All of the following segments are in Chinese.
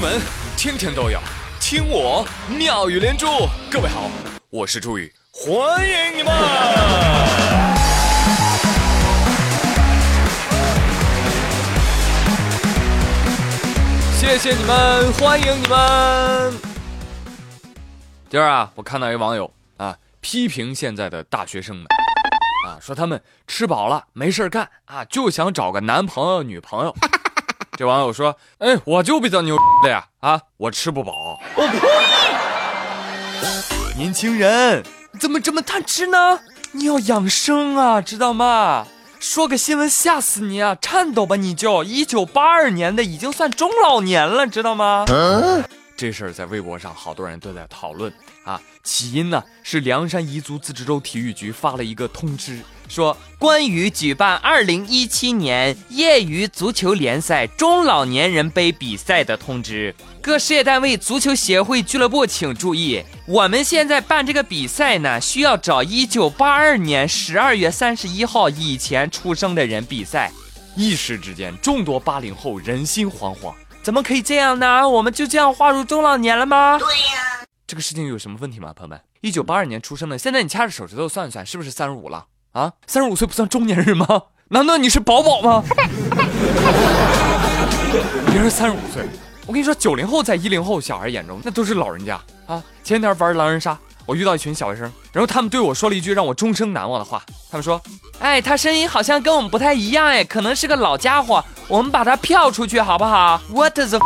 闻天天都有，听我妙语连珠。各位好，我是朱宇，欢迎你们！谢谢你们，欢迎你们！今儿啊，我看到一网友啊，批评现在的大学生们啊，说他们吃饱了没事干啊，就想找个男朋友女朋友。这网友说：“哎，我就比较牛的呀，啊，我吃不饱。”我呸！年轻人怎么这么贪吃呢？你要养生啊，知道吗？说个新闻吓死你啊，颤抖吧你就！一九八二年的已经算中老年了，知道吗？这事儿在微博上好多人都在讨论啊。起因呢是凉山彝族自治州体育局发了一个通知。说关于举办二零一七年业余足球联赛中老年人杯比赛的通知，各事业单位、足球协会、俱乐部请注意，我们现在办这个比赛呢，需要找一九八二年十二月三十一号以前出生的人比赛。一时之间，众多八零后人心惶惶，怎么可以这样呢？我们就这样划入中老年了吗？对呀，这个事情有什么问题吗，朋友们？一九八二年出生的，现在你掐着手指头算一算，是不是三十五了？啊，三十五岁不算中年人吗？难道你是宝宝吗？别人三十五岁，我跟你说，九零后在一零后小孩眼中那都是老人家啊。前天玩狼人杀，我遇到一群小学生，然后他们对我说了一句让我终生难忘的话。他们说：“哎，他声音好像跟我们不太一样，哎，可能是个老家伙，我们把他票出去好不好？”What the？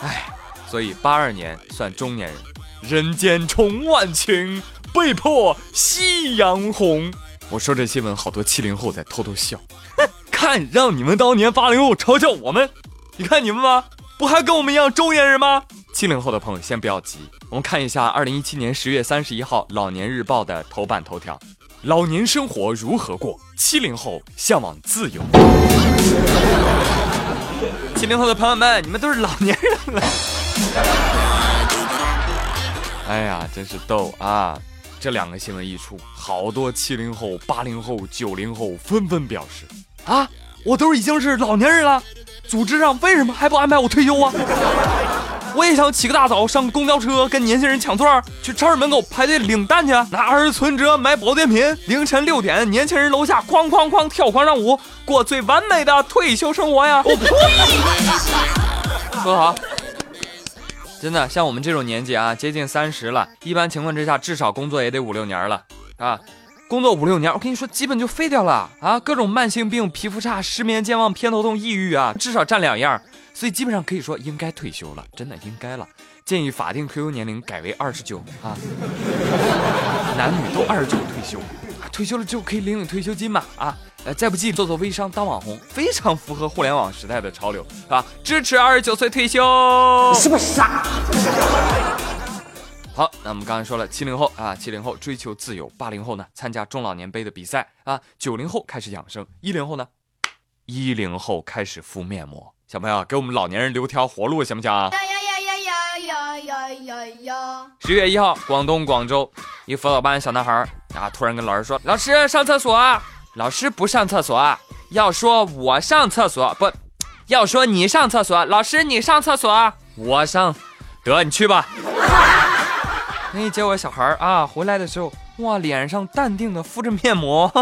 哎，所以八二年算中年人。人间重万顷，被迫夕阳红。我说这新闻，好多七零后在偷偷笑。看，让你们当年八零后嘲笑我们，你看你们吧，不还跟我们一样中年人吗？七零后的朋友先不要急，我们看一下二零一七年十月三十一号《老年日报》的头版头条：老年生活如何过？七零后向往自由。七零后的朋友们，你们都是老年人了。哎呀，真是逗啊！这两个新闻一出，好多七零后、八零后、九零后纷纷表示：啊，我都已经是老年人了，组织上为什么还不安排我退休啊？我也想起个大早上公交车跟年轻人抢座，去超市门口排队领蛋去，拿二十存折买保健品。凌晨六点，年轻人楼下哐哐哐跳广场舞，过最完美的退休生活呀！我呸！说得好。真的，像我们这种年纪啊，接近三十了，一般情况之下，至少工作也得五六年了啊。工作五六年，我跟你说，基本就废掉了啊。各种慢性病、皮肤差、失眠、健忘、偏头痛、抑郁啊，至少占两样，所以基本上可以说应该退休了，真的应该了。建议法定退休年龄改为二十九啊，男女都二十九退休，退休了之后可以领领退休金嘛啊。呃，再不济做做微商当网红，非常符合互联网时代的潮流，是吧？支持二十九岁退休，你是不是傻？好，那我们刚才说了，七零后啊，七零后追求自由，八零后呢参加中老年杯的比赛啊，九零后开始养生，一零后呢，一零后开始敷面膜。小朋友给我们老年人留条活路，行不行啊？呀呀呀呀呀呀呀呀！十月一号，广东广州，一辅导班小男孩啊，突然跟老师说：“老师上厕所。”老师不上厕所，要说我上厕所不，要说你上厕所。老师你上厕所，我上，得你去吧。那 结果小孩啊回来的时候，哇，脸上淡定的敷着面膜。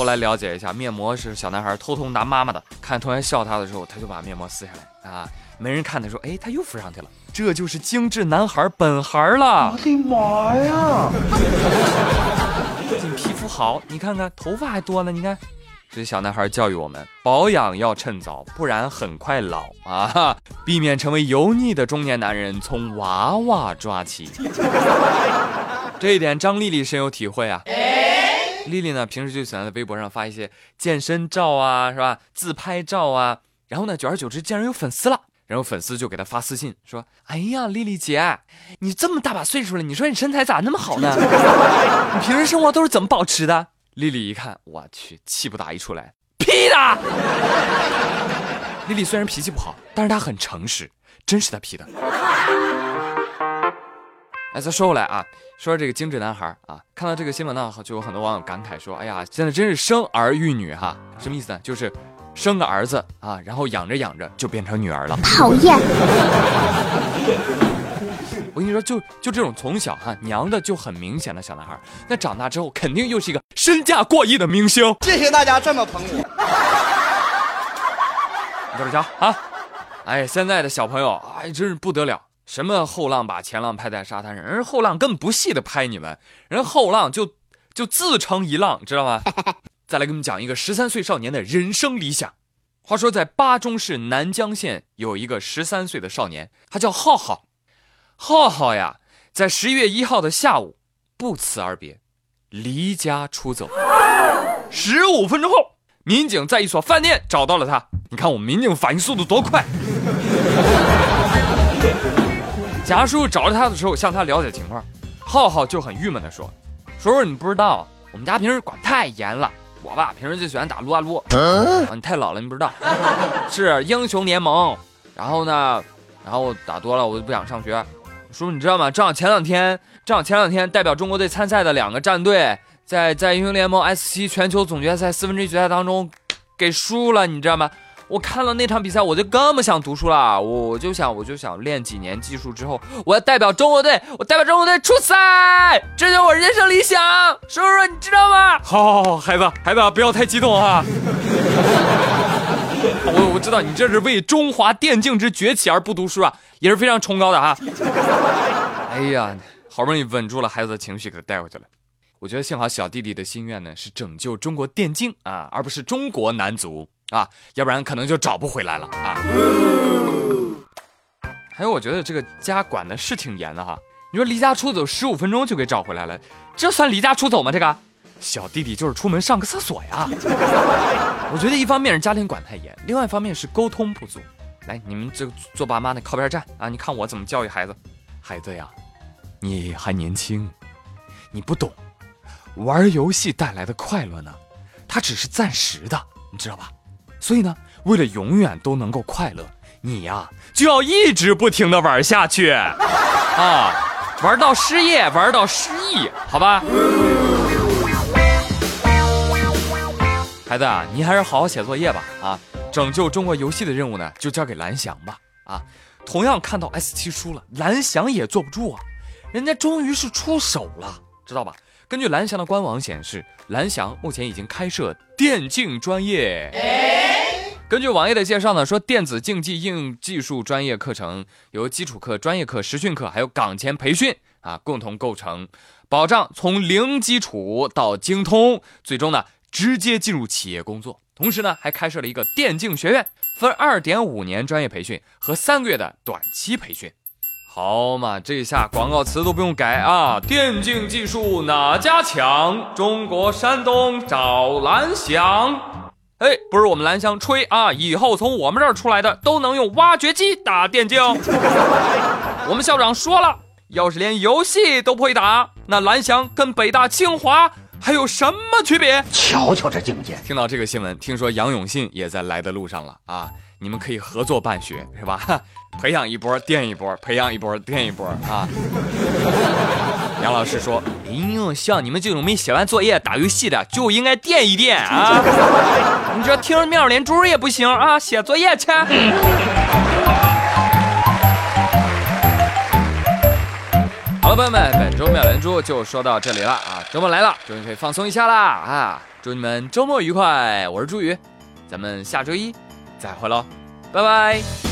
后来了解一下，面膜是小男孩偷偷拿妈妈的，看同学笑他的时候，他就把面膜撕下来啊，没人看，他说，哎，他又敷上去了。这就是精致男孩本孩了。我的妈呀！不仅皮肤好，你看看头发还多呢。你看，这小男孩教育我们，保养要趁早，不然很快老啊！避免成为油腻的中年男人，从娃娃抓起。这一点，张丽丽深有体会啊。丽丽呢，平时就喜欢在微博上发一些健身照啊，是吧？自拍照啊。然后呢，久而久之，竟然有粉丝了。然后粉丝就给她发私信说：“哎呀，丽丽姐，你这么大把岁数了，你说你身材咋那么好呢？你平时生活都是怎么保持的？”丽丽一看，我去，气不打一处来，屁的！丽丽虽然脾气不好，但是她很诚实，真是她 P 的。哎，再说回来啊，说这个精致男孩啊，看到这个新闻呢，就有很多网友感慨说：“哎呀，现在真是生儿育女哈，什么意思呢？就是生个儿子啊，然后养着养着就变成女儿了。”讨厌！我跟你说，就就这种从小哈娘的就很明显的小男孩，那长大之后肯定又是一个身价过亿的明星。谢谢大家这么捧我。你等着瞧啊！哎，现在的小朋友哎，真是不得了。什么后浪把前浪拍在沙滩上，人后浪根本不屑的拍你们，人后浪就就自称一浪，知道吗？再来给你们讲一个十三岁少年的人生理想。话说在巴中市南江县有一个十三岁的少年，他叫浩浩。浩浩呀，在十一月一号的下午不辞而别，离家出走。十五分钟后，民警在一所饭店找到了他。你看我们民警反应速度多快！贾叔叔找着他的时候，向他了解情况，浩浩就很郁闷地说：“叔叔，你不知道，我们家平时管太严了。我爸，平时就喜欢打撸啊撸。啊，你太老了，你不知道，是英雄联盟。然后呢，然后打多了，我就不想上学。叔叔，你知道吗？正好前两天，正好前两天代表中国队参赛的两个战队，在在英雄联盟 S 七全球总决赛四分之一决赛当中，给输了，你知道吗？”我看了那场比赛，我就更不想读书了。我就想，我就想练几年技术之后，我要代表中国队，我代表中国队出赛，这就是我人生理想。叔叔，你知道吗？好，好，好，孩子，孩子，不要太激动啊。我我知道你这是为中华电竞之崛起而不读书啊，也是非常崇高的哈。哎呀，好不容易稳住了孩子的情绪，给他带回去了。我觉得幸好小弟弟的心愿呢是拯救中国电竞啊，而不是中国男足。啊，要不然可能就找不回来了啊！还有，我觉得这个家管的是挺严的哈。你说离家出走十五分钟就给找回来了，这算离家出走吗？这个小弟弟就是出门上个厕所呀。我觉得一方面是家庭管太严，另外一方面是沟通不足。来，你们这个做爸妈的靠边站啊！你看我怎么教育孩子。孩子呀，你还年轻，你不懂，玩游戏带来的快乐呢，它只是暂时的，你知道吧？所以呢，为了永远都能够快乐，你呀就要一直不停的玩下去，啊，玩到失业，玩到失忆，好吧？孩子啊，你还是好好写作业吧，啊，拯救中国游戏的任务呢，就交给蓝翔吧，啊，同样看到 S 七输了，蓝翔也坐不住啊，人家终于是出手了，知道吧？根据蓝翔的官网显示，蓝翔目前已经开设电竞专业。根据网页的介绍呢，说电子竞技应用技术专业课程由基础课、专业课、实训课还有岗前培训啊共同构成，保障从零基础到精通，最终呢直接进入企业工作。同时呢，还开设了一个电竞学院，分二点五年专业培训和三个月的短期培训。好嘛，这下广告词都不用改啊！电竞技术哪家强？中国山东找蓝翔。哎，不是我们蓝翔吹啊！以后从我们这儿出来的都能用挖掘机打电竞。我们校长说了，要是连游戏都不会打，那蓝翔跟北大清华还有什么区别？瞧瞧这境界！听到这个新闻，听说杨永信也在来的路上了啊！你们可以合作办学，是吧？培养一波垫一波，培养一波垫一波啊！杨老师说：“哎呦，像你们这种没写完作业打游戏的，就应该垫一垫啊！你这听着妙连珠也不行啊，写作业去。”好了，朋友们，本周妙连珠就说到这里了啊！周末来了，终于可以放松一下啦啊！祝你们周末愉快！我是朱宇，咱们下周一再会喽，拜拜。